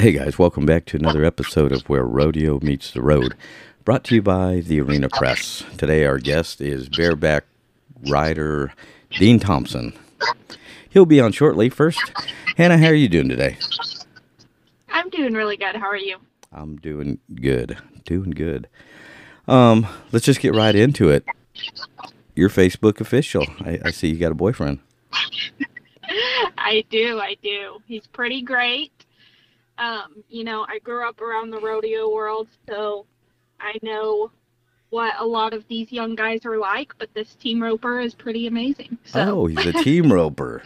Hey guys, welcome back to another episode of Where Rodeo Meets the Road, brought to you by the Arena Press. Today, our guest is bareback rider Dean Thompson. He'll be on shortly. First, Hannah, how are you doing today? I'm doing really good. How are you? I'm doing good. Doing good. Um, let's just get right into it. Your Facebook official. I, I see you got a boyfriend. I do. I do. He's pretty great. Um, you know, I grew up around the rodeo world, so I know what a lot of these young guys are like, but this team roper is pretty amazing. So. Oh, he's a team roper.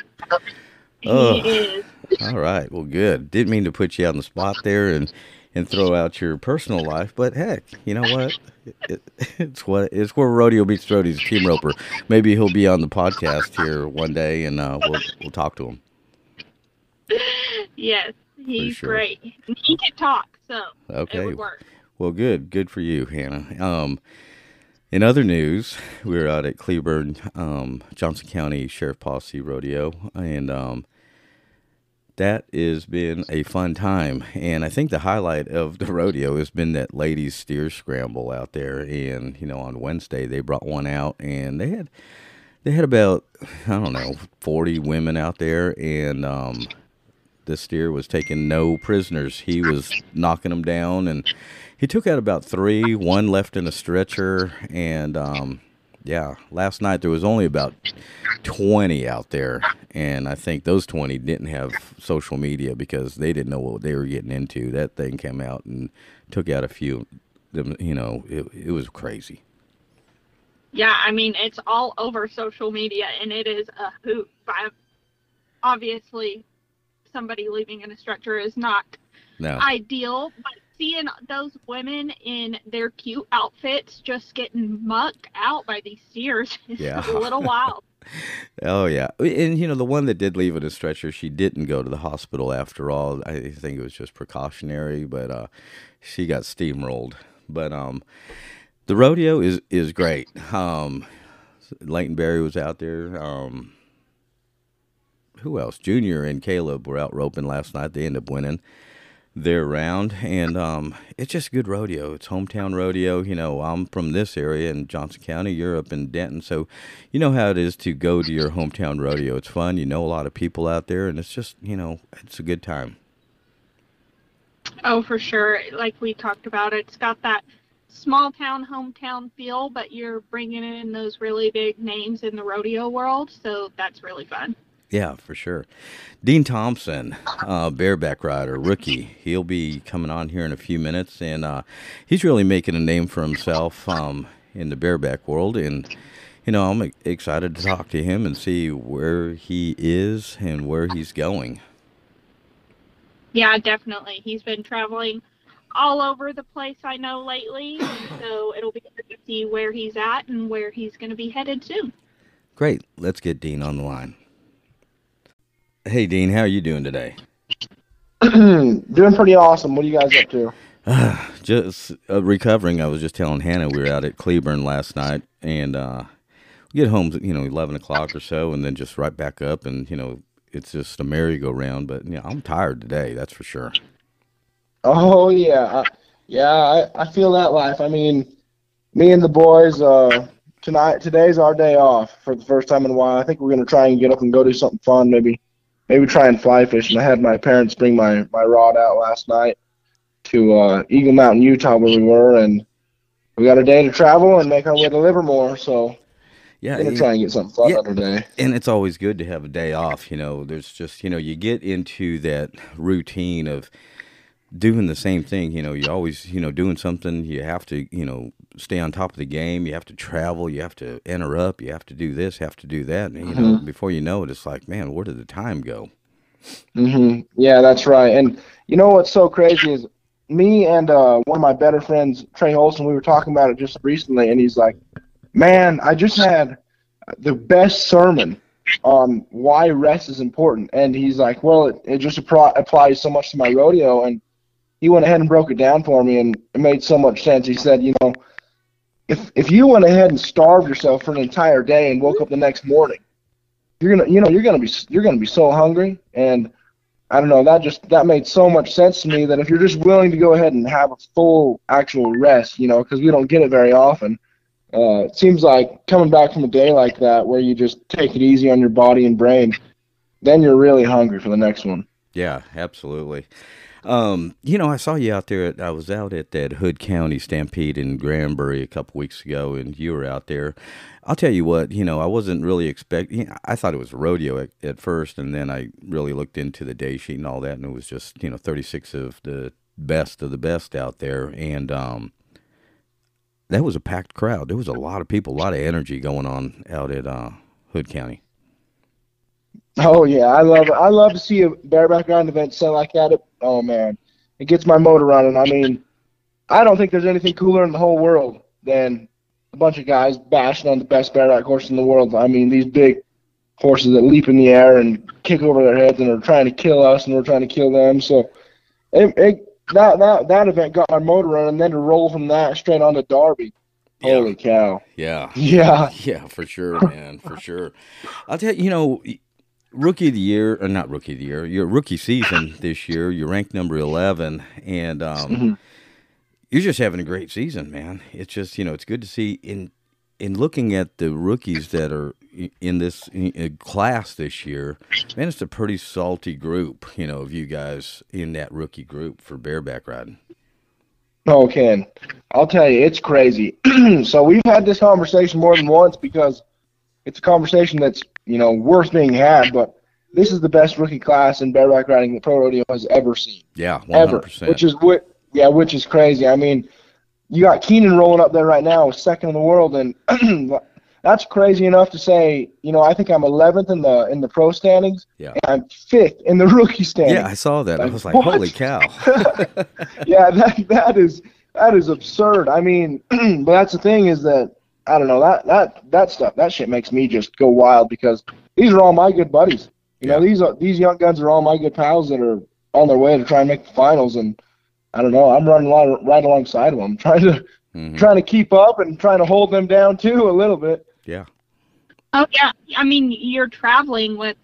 he oh. is. All right. Well, good. Didn't mean to put you on the spot there and and throw out your personal life, but heck, you know what? It, it, it's what it's where rodeo beats rodeo. He's a team roper. Maybe he'll be on the podcast here one day, and uh, we'll we'll talk to him. Yes. He's sure. great. He can talk, so okay. Well, good, good for you, Hannah. Um, in other news, we were out at Cleburne, um, Johnson County Sheriff Posse Rodeo, and um, that has been a fun time. And I think the highlight of the rodeo has been that ladies steer scramble out there. And you know, on Wednesday they brought one out, and they had they had about I don't know forty women out there, and um, the steer was taking no prisoners. He was knocking them down, and he took out about three. One left in a stretcher, and um, yeah, last night there was only about twenty out there, and I think those twenty didn't have social media because they didn't know what they were getting into. That thing came out and took out a few. Them, you know, it it was crazy. Yeah, I mean it's all over social media, and it is a hoot. Obviously, somebody leaving in a stretcher is not no. ideal, but seeing those women in their cute outfits just getting mucked out by these steers is yeah. a little wild. Oh yeah, and you know the one that did leave in a stretcher, she didn't go to the hospital after all. I think it was just precautionary, but uh, she got steamrolled. But um, the rodeo is is great. Um, Leighton Berry was out there. Um, who else? Junior and Caleb were out roping last night. They ended up winning their round, and um, it's just good rodeo. It's hometown rodeo. You know, I'm from this area in Johnson County. You're up in Denton, so you know how it is to go to your hometown rodeo. It's fun. You know a lot of people out there, and it's just you know it's a good time. Oh, for sure. Like we talked about, it's got that small town hometown feel, but you're bringing in those really big names in the rodeo world, so that's really fun. Yeah, for sure. Dean Thompson, uh, bareback rider, rookie. He'll be coming on here in a few minutes, and uh, he's really making a name for himself um, in the bareback world. And you know, I'm excited to talk to him and see where he is and where he's going. Yeah, definitely. He's been traveling all over the place. I know lately, so it'll be good to see where he's at and where he's going to be headed soon. Great. Let's get Dean on the line. Hey, Dean, how are you doing today? doing pretty awesome. What are you guys up to? just uh, recovering. I was just telling Hannah we were out at Cleburne last night, and uh, we get home, you know, eleven o'clock or so, and then just right back up, and you know, it's just a merry-go-round. But you know, I'm tired today. That's for sure. Oh yeah, I, yeah. I, I feel that life. I mean, me and the boys. Uh, tonight, today's our day off for the first time in a while. I think we're gonna try and get up and go do something fun. Maybe maybe try and fly fishing. I had my parents bring my my rod out last night to uh, Eagle Mountain, Utah, where we were, and we got a day to travel and make our way to Livermore. So yeah, gonna try and get something fun yeah, day. And it's always good to have a day off. You know, there's just you know you get into that routine of doing the same thing. You know, you're always, you know, doing something. You have to, you know, stay on top of the game. You have to travel. You have to enter up. You have to do this. Have to do that. And, you mm-hmm. know, before you know it, it's like, man, where did the time go? hmm Yeah, that's right. And you know what's so crazy is me and uh, one of my better friends, Trey Olson. We were talking about it just recently, and he's like, "Man, I just had the best sermon on why rest is important." And he's like, "Well, it, it just applies so much to my rodeo." And he went ahead and broke it down for me, and it made so much sense. He said, you know, if if you went ahead and starved yourself for an entire day and woke up the next morning, you're gonna, you know, you're gonna be you're gonna be so hungry, and I don't know, that just that made so much sense to me that if you're just willing to go ahead and have a full actual rest, you know, because we don't get it very often. Uh, it seems like coming back from a day like that where you just take it easy on your body and brain, then you're really hungry for the next one. Yeah, absolutely. Um, you know, I saw you out there. At, I was out at that Hood County Stampede in Granbury a couple weeks ago, and you were out there. I'll tell you what, you know, I wasn't really expecting. I thought it was a rodeo at, at first, and then I really looked into the day sheet and all that, and it was just you know 36 of the best of the best out there, and um, that was a packed crowd. There was a lot of people, a lot of energy going on out at uh, Hood County. Oh yeah, I love it. I love to see a bareback riding event sell like that. Oh man, it gets my motor running. I mean, I don't think there's anything cooler in the whole world than a bunch of guys bashing on the best bareback horse in the world. I mean, these big horses that leap in the air and kick over their heads and are trying to kill us and we're trying to kill them. So it, it that that that event got my motor running, and then to roll from that straight on to Derby. Yeah. Holy cow! Yeah, Yeah. yeah, for sure, man, for sure. I'll tell you, you know, rookie of the year, or not rookie of the year, your rookie season this year, you're ranked number 11, and um, Mhm. you're just having a great season, man. It's just, you know, it's good to see in in looking at the rookies that are in this i- class this year, man, it's a pretty salty group, you know, of you guys in that rookie group for bareback riding. Oh, Ken, I'll tell you, it's crazy. so we've had this conversation more than once because it's a conversation that's you know worth being had. But this is the best rookie class in bareback riding that Pro Rodeo has ever seen, Yeah, ever. 100%. Which is what, yeah, which is crazy. I mean, you got Keenan rolling up there right now, second in the world, and that's crazy enough to say. You know, I think I'm 11th in the in the pro standings. Yeah. And I'm fifth in the rookie standings. yeah, I saw that. I was like, what? holy cow. yeah, that that is that is absurd. I mean, but that's the thing is that I don't know that that that stuff that shit makes me just go wild because these are all my good buddies. You know, these are these young guns are all my good pals that are on their way to try and make the finals, and I don't know. I'm running along, right alongside of them, trying to Mhm. trying to keep up and trying to hold them down too a little bit. Yeah. Oh yeah, I mean you're traveling with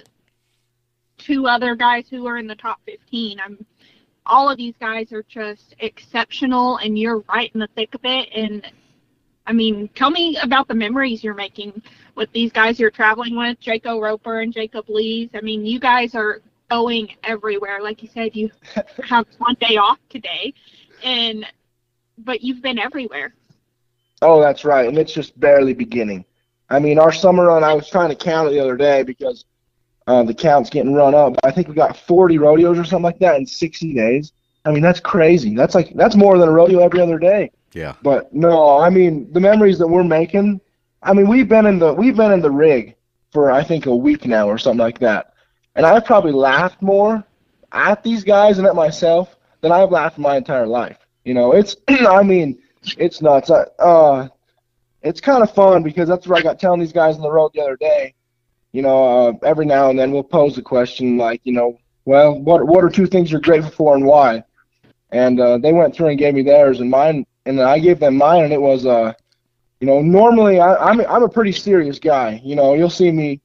two other guys who are in the top 15. I'm all of these guys are just exceptional, and you're right in the thick of it. And I mean, tell me about the memories you're making with these guys you're traveling with, Jaco Roper and Jacob Lees. I mean, you guys are going everywhere. Like you said, you have one day off today, and but you've been everywhere. Oh, that's right, and it's just barely beginning. I mean, our summer run. I was trying to count it the other day because uh, the count's getting run up. I think we got 40 rodeos or something like that in 60 days. I mean, that's crazy. That's like that's more than a rodeo every other day. Yeah. But no, I mean the memories that we're making. I mean, we've been in the we've been in the rig for I think a week now or something like that, and I've probably laughed more at these guys and at myself than I've laughed my entire life. You know, it's I mean, it's nuts. I, uh, it's kind of fun because that's what I got telling these guys on the road the other day. You know, uh, every now and then we'll pose a question like, you know, well, what what are two things you're grateful for and why? And uh, they went through and gave me theirs and mine, and then I gave them mine, and it was, uh, you know, normally I, I'm I'm a pretty serious guy. You know, you'll see me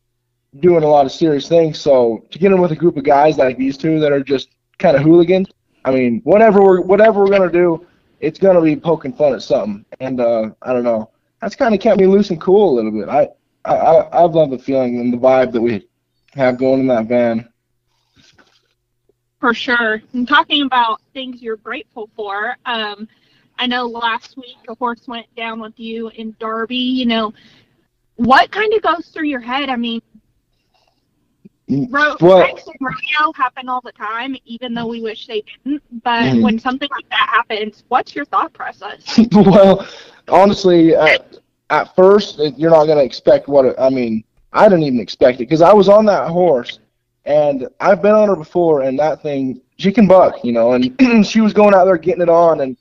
doing a lot of serious things. So to get in with a group of guys like these two that are just kind of hooligans, I mean, whatever we're whatever we're gonna do, it's gonna be poking fun at something. And uh, I don't know, that's kind of kept me loose and cool a little bit. I I I've loved the feeling and the vibe that we have going in that van. For sure. And talking about things you're grateful for, um, I know last week a horse went down with you in Derby. You know, what kind of goes through your head? I mean, mm, ro- Well- wrecks in rodeo happen all the time, even though we wish they didn't. But Mhm. when something like that happens, what's your thought process? well, honestly, at, at first uh, you're not gonna expect what it, I mean. I didn't even expect it because I was on that horse, and I've been on her before, and that thing she can buck, you know, and she was going out there getting it on, and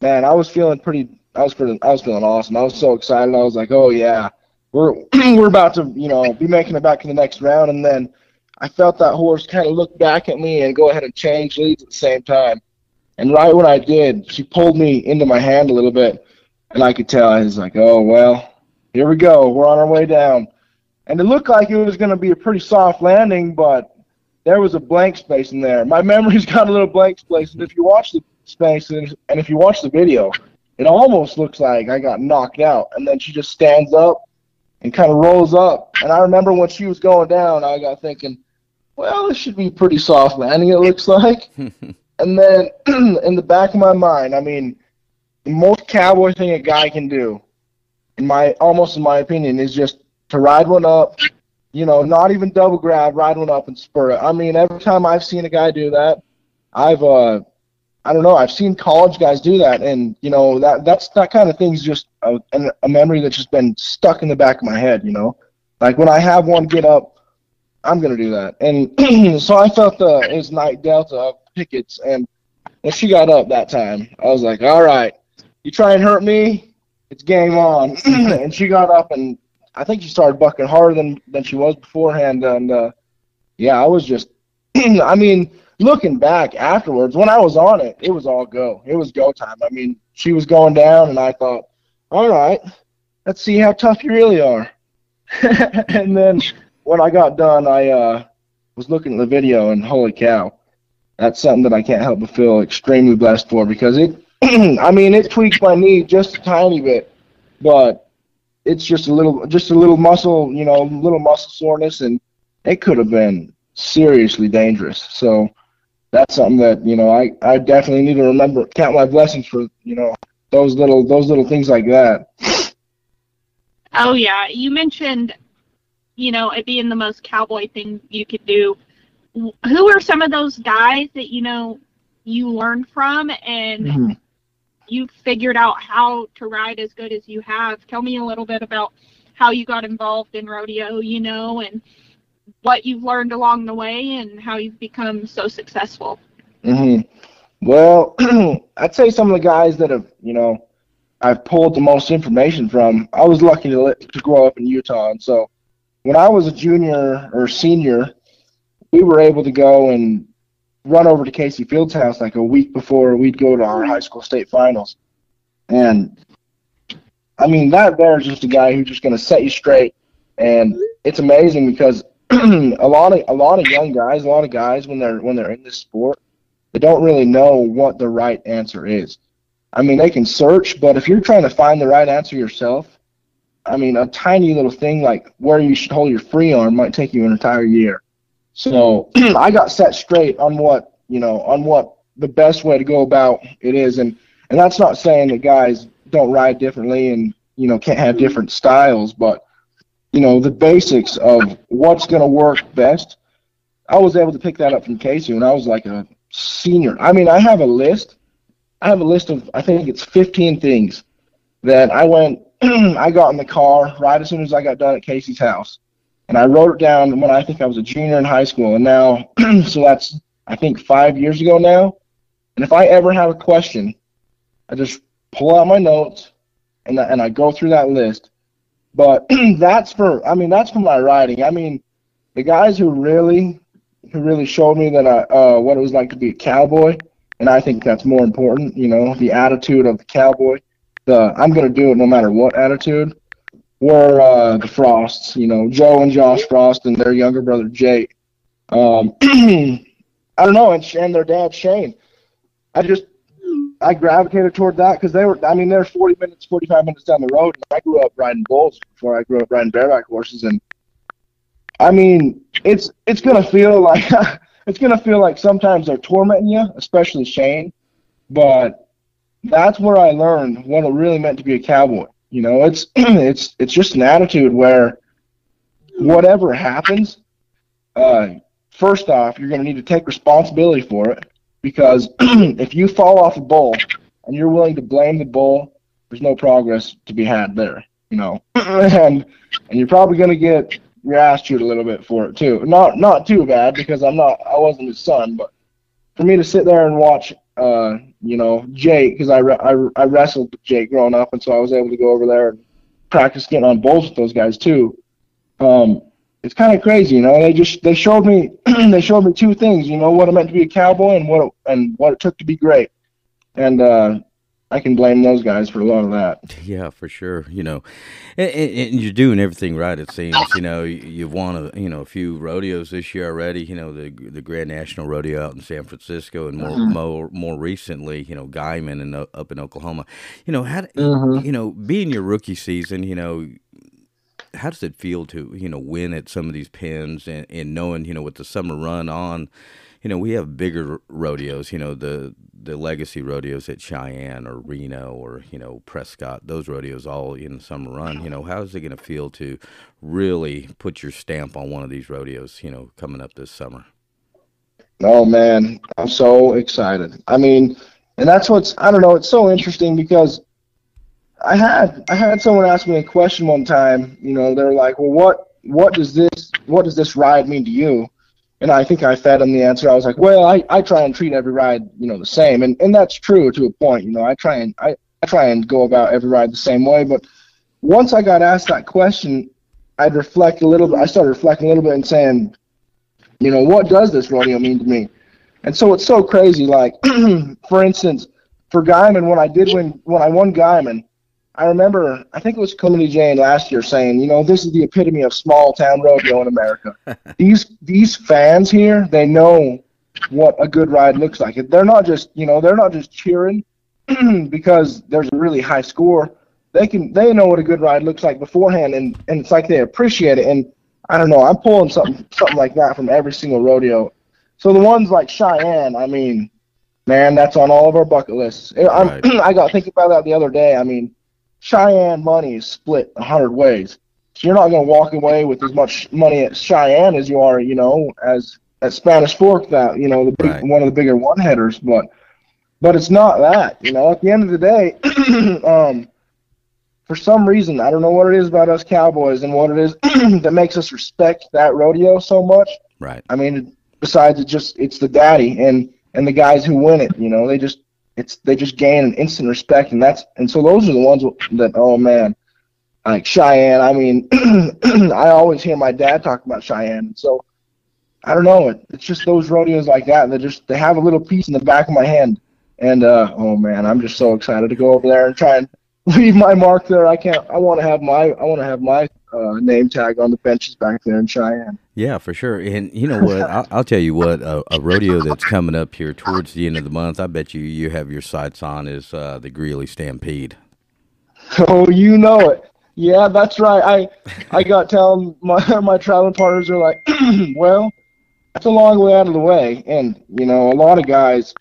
man, I was feeling pretty. I was feeling, I was feeling awesome. I was so excited. I was like, oh yeah, we're we're about to, you know, be making it back to the next round, and then I felt that horse kind of look back at me and go ahead and change leads at the same time. And right when I did, she pulled me into my hand a little bit, and I could tell I was like, "Oh well, here we go. We're on our way down." And it looked like it was going to be a pretty soft landing, but there was a blank space in there. My memory's got a little blank space, and if you watch the and, and if you watch the video, it almost looks like I got knocked out. And then she just stands up and kind of rolls up. And I remember when she was going down, I got thinking, well, this should be pretty soft landing. It looks like. and then in the back of my mind, I mean, the most cowboy thing a guy can do, in my almost in my opinion, is just to ride one up, you know, not even double grab, ride one up and spur it. I mean, every time I've seen a guy do that, I've uh, I don't know, I've seen college guys do that, and you know that that's that kind of thing's just a, a memory that's just been stuck in the back of my head. You know, like when I have one get up, I'm gonna do that, and so I felt the his night delta of pickets, and when she got up that time, I was like, all right, you try and hurt me, it's game on. and she got up and I think she started bucking harder than than she was beforehand. And uh, yeah, I was just, I mean, looking back afterwards, when I was on it, it was all go. It was go time. I mean, she was going down, and I thought, all right, let's see how tough you really are. and then when I got done, I uh, was looking at the video, and holy cow, that's something that I can't help but feel extremely blessed for because it, I mean, it tweaked my knee just a tiny bit, but it's just a little just a little muscle, you know, little muscle soreness, and it could have been seriously dangerous. So that's something that you know I I definitely need to remember count my blessings for you know those little those little things like that. Oh yeah, you mentioned you know it being the most cowboy thing you could do. Who are some of those guys that you know you learned from and mm-hmm you figured out how to ride as good as you have. Tell me a little bit about how you got involved in rodeo, you know, and what you've learned along the way and how you've become so successful. Mhm. Well, I'd say some of the guys that have, you know, I've pulled the most information from. I was lucky to to grow up in Utah, and so when I was a junior or senior, we were able to go and run over to Kaycee Feild's house like a week before we'd go to our high school state finals. And I mean, that there is just a guy who's just going to set you straight. And it's amazing because a lot of a lot of young guys, a lot of guys when they're when they're in this sport, they don't really know what the right answer is. I mean, they can search, but if you're trying to find the right answer yourself, I mean, a tiny little thing like where you should hold your free arm might take you an entire year. So I got set straight on what you know on what the best way to go about it is, and and that's not saying that guys don't ride differently and you know can't have different styles, but you know the basics of what's going to work best. I was able to pick that up from Kaycee when I was like a senior. I mean, I have a list. I have a list of I think it's 15 things that I went. I got in the car right as soon as I got done at Kaycee's house and I wrote it down when I think I was a junior in high school, and now, so that's I think five years ago now. And if I ever have a question, I just pull out my notes and I, and I go through that list. But that's for I mean that's for my writing. I mean the guys who really who really showed me that I uh, what it was like to be a cowboy, and I think that's more important. You know, the attitude of the cowboy. The I'm gonna do it no matter what attitude were uh, the Frosts, you know, Joe and Josh Frost and their younger brother Jake. Um, I don't know, and, and their dad Shane. I just I gravitated toward that because they were. I mean, they're 40 minutes, 45 minutes down the road. I grew up riding bulls before I grew up riding bareback horses, and I mean, it's it's gonna feel like it's gonna feel like sometimes they're tormenting you, especially Shane. But that's where I learned what it really meant to be a cowboy. You know, it's it's it's just an attitude where whatever happens, uh, first off, you're going to need to take responsibility for it because if you fall off a bull and you're willing to blame the bull, there's no progress to be had there. You know, and and you're probably to get your ass chewed a little bit for it too. Not not too bad because I'm not I wasn't his son, but for me to sit there and watch uh, you know, Jake, because I, re- I, I wrestled with Jake growing up, and so I was able to go over there and practice getting on bulls with those guys too. Um, it's kind of crazy, you know. They just they showed me they showed me two things, you know, what it meant to be a cowboy and what it, and what it took to be great. And uh, I can blame those guys for a lot of that. Yeah, for sure. You know, and, and, you're doing everything right. It seems. You know, you've won a you know a few rodeos this year already. You know, the the Grand National Rodeo out in San Francisco, and more mm-hmm. more more recently, you know, Guymon and uh, up in Oklahoma. You know, how mm-hmm. you know being your rookie season. You know, how does it feel to you know win at some of these pins and, and knowing you know with the summer run on you know, we have bigger rodeos, you know, the the legacy rodeos at Cheyenne or Reno or, you know, Prescott, those rodeos all in the summer run, you know, how is it going to feel to really put your stamp on one of these rodeos, you know, coming up this summer? Oh man, I'm so excited. I mean, and that's what's I don't know, it's so interesting because I had I had someone ask me a question one time, you know, they're like, "Well, what what does this what does this ride mean to you?" and I think I fed them the answer. I was like, well, I, I try and treat every ride, you know, the same. And, and that's true to a point. You know, I try and I, I try and go about every ride the same way. But once I got asked that question, I'd reflect a little bit. I started reflecting a little bit and saying, you know, what does this rodeo mean to me? And so it's so crazy. Like, for instance, for Guymon, when I did win, when I won Guymon, I remember, I think it was Calamity Jane last year saying, you know, this is the epitome of small town rodeo in America. these these fans here, they know what a good ride looks like. They're not just, you know, they're not just cheering because there's a really high score. They can they know what a good ride looks like beforehand, and and it's like they appreciate it. And I don't know, I'm pulling something something like that from every single rodeo. So the ones like Cheyenne, I mean, man, that's on all of our bucket lists. Right. I got thinking about that the other day. I mean Cheyenne money is split a hundred ways. So you're not going to walk away with as much money at Cheyenne as you are, you know, as at Spanish Fork, that you know, the big, right. one of the bigger one headers. But but it's not that, you know. At the end of the day, um, for some reason, I don't know what it is about us cowboys and what it is that makes us respect that rodeo so much. Right. I mean, besides it just it's the daddy and and the guys who win it. You know, they just it's they just gain an instant respect, and that's and so those are the ones that oh man, like Cheyenne. I mean, I always hear my dad talk about Cheyenne, so I don't know. It, it's just those rodeos like that that just they have a little piece in the back of my hand, and uh, oh man, I'm just so excited to go over there and try and leave my mark there. I can't. I want to have my I want to have my uh, name tag on the benches back there in Cheyenne. Yeah, for sure. And you know what? I'll, I'll tell you what. A, a, rodeo that's coming up here towards the end of the month. I bet you you have your sights on is uh, the Greeley Stampede. Oh, you know it. Yeah, that's right. I I got telling my my traveling partners are like, well, that's a long way out of the way, and you know a lot of guys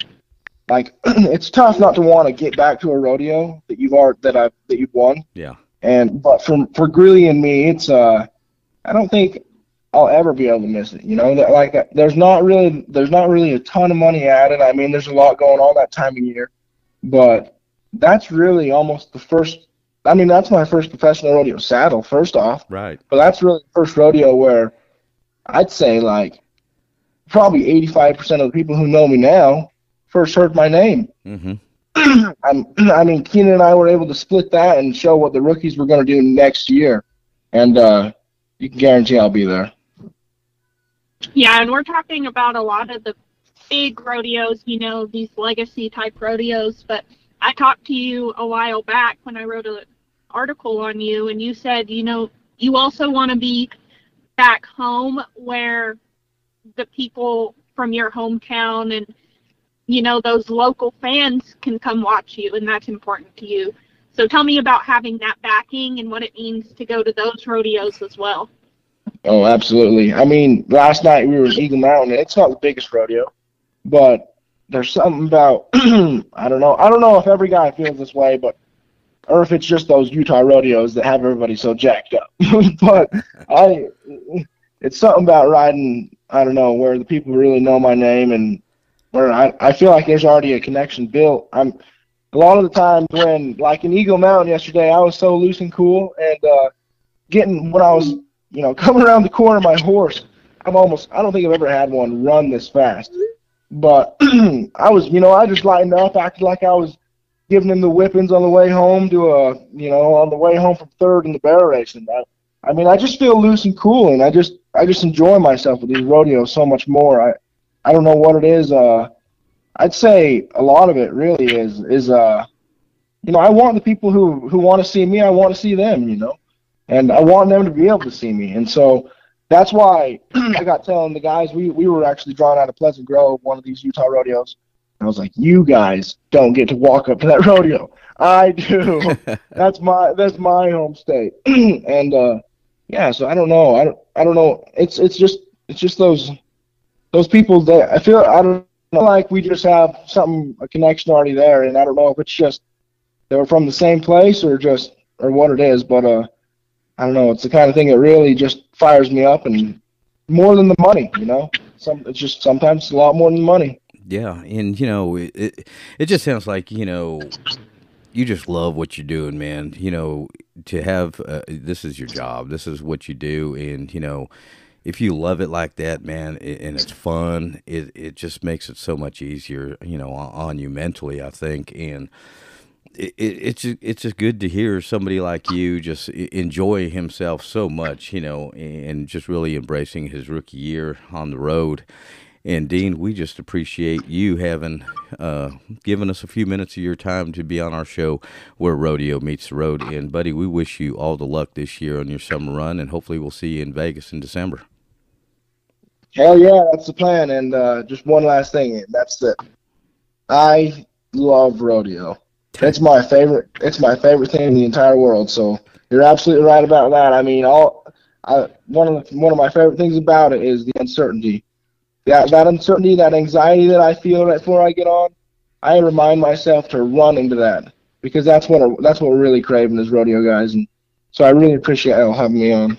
like it's tough not to want to get back to a rodeo that you've are that I've that you've won. Yeah. And but for for Greeley and me, it's uh, I don't think I'll ever be able to miss it. You know, like there's not really there's not really a ton of money added. I mean, there's a lot going on that time of year, but that's really almost the first. I mean, that's my first professional rodeo saddle. First off, right. But that's really the first rodeo where I'd say like probably 85% of the people who know me now first heard my name. Mm-hmm. I mean, Keenan and I were able to split that and show what the rookies were going to do next year, and uh, you can guarantee I'll be there. Yeah, and we're talking about a lot of the big rodeos, you know, these legacy type rodeos. But I talked to you a while back when I wrote an article on you, and you said, you know, you also want to be back home where the people from your hometown and you know those local fans can come watch you and that's important to you so tell me about having that backing and what it means to go to those rodeos as well Oh, absolutely. I mean, last night we were at Eagle Mountain. It's not the biggest rodeo, but there's something about I don't know. I don't know if every guy feels this way, but or if it's just those Utah rodeos that have everybody so jacked up. but I, it's something about riding. I don't know where the people really know my name and where I I feel like there's already a connection built. I'm a lot of the times when like in Eagle Mountain yesterday, I was so loose and cool and uh, getting when I was you know, coming around the corner, my horse, I'm almost, I don't think I've ever had one run this fast. But I was, you know, I just lightened up, acted like I was giving him the whippings on the way home to a, you know, on the way home from third in the barrel racing. I, I mean, I just feel loose and cool, and I just, I just enjoy myself with these rodeos so much more. I, I don't know what it is. Uh, I'd say a lot of it really is, is, uh, you know, I want the people who who want to see me, I want to see them, you know, and I want them to be able to see me, and so that's why I got telling the guys we we were actually drawn out of Pleasant Grove, one of these Utah rodeos. I was like, you guys don't get to walk up to that rodeo. I do. that's my that's my home state, and uh, yeah. So I don't know. I don't I don't know. It's it's just it's just those those people that I feel I don't know like we just have something a connection already there, and I don't know if it's just they were from the same place or just or what it is, but uh, I don't know. It's the kind of thing that really just fires me up, and more than the money, you know. Some it's just sometimes a lot more than money. Yeah, and you know, it, it it just sounds like you know you just love what you're doing, man. You know, to have uh, this is your job, this is what you do, and you know, if you love it like that, man, and it's fun, it it just makes it so much easier, you know, on, on you mentally, I think, and. It, it, it's just, it's just good to hear somebody like you just enjoy himself so much, you know, and just really embracing his rookie year on the road. And Dean, we just appreciate you having uh, given us a few minutes of your time to be on our show where rodeo meets the road. And buddy, we wish you all the luck this year on your summer run, and hopefully we'll see you in Vegas in December. Hell yeah, that's the plan. And uh, just one last thing, and that's it. I love rodeo. It's my favorite. It's my favorite thing in the entire world. So you're absolutely right about that. I mean, all I, one of the, one of my favorite things about it is the uncertainty that that uncertainty, that anxiety that I feel right before I get on, I remind myself to run into that because that's what that's what we're really craving as rodeo guys, and so I really appreciate y'all having me on.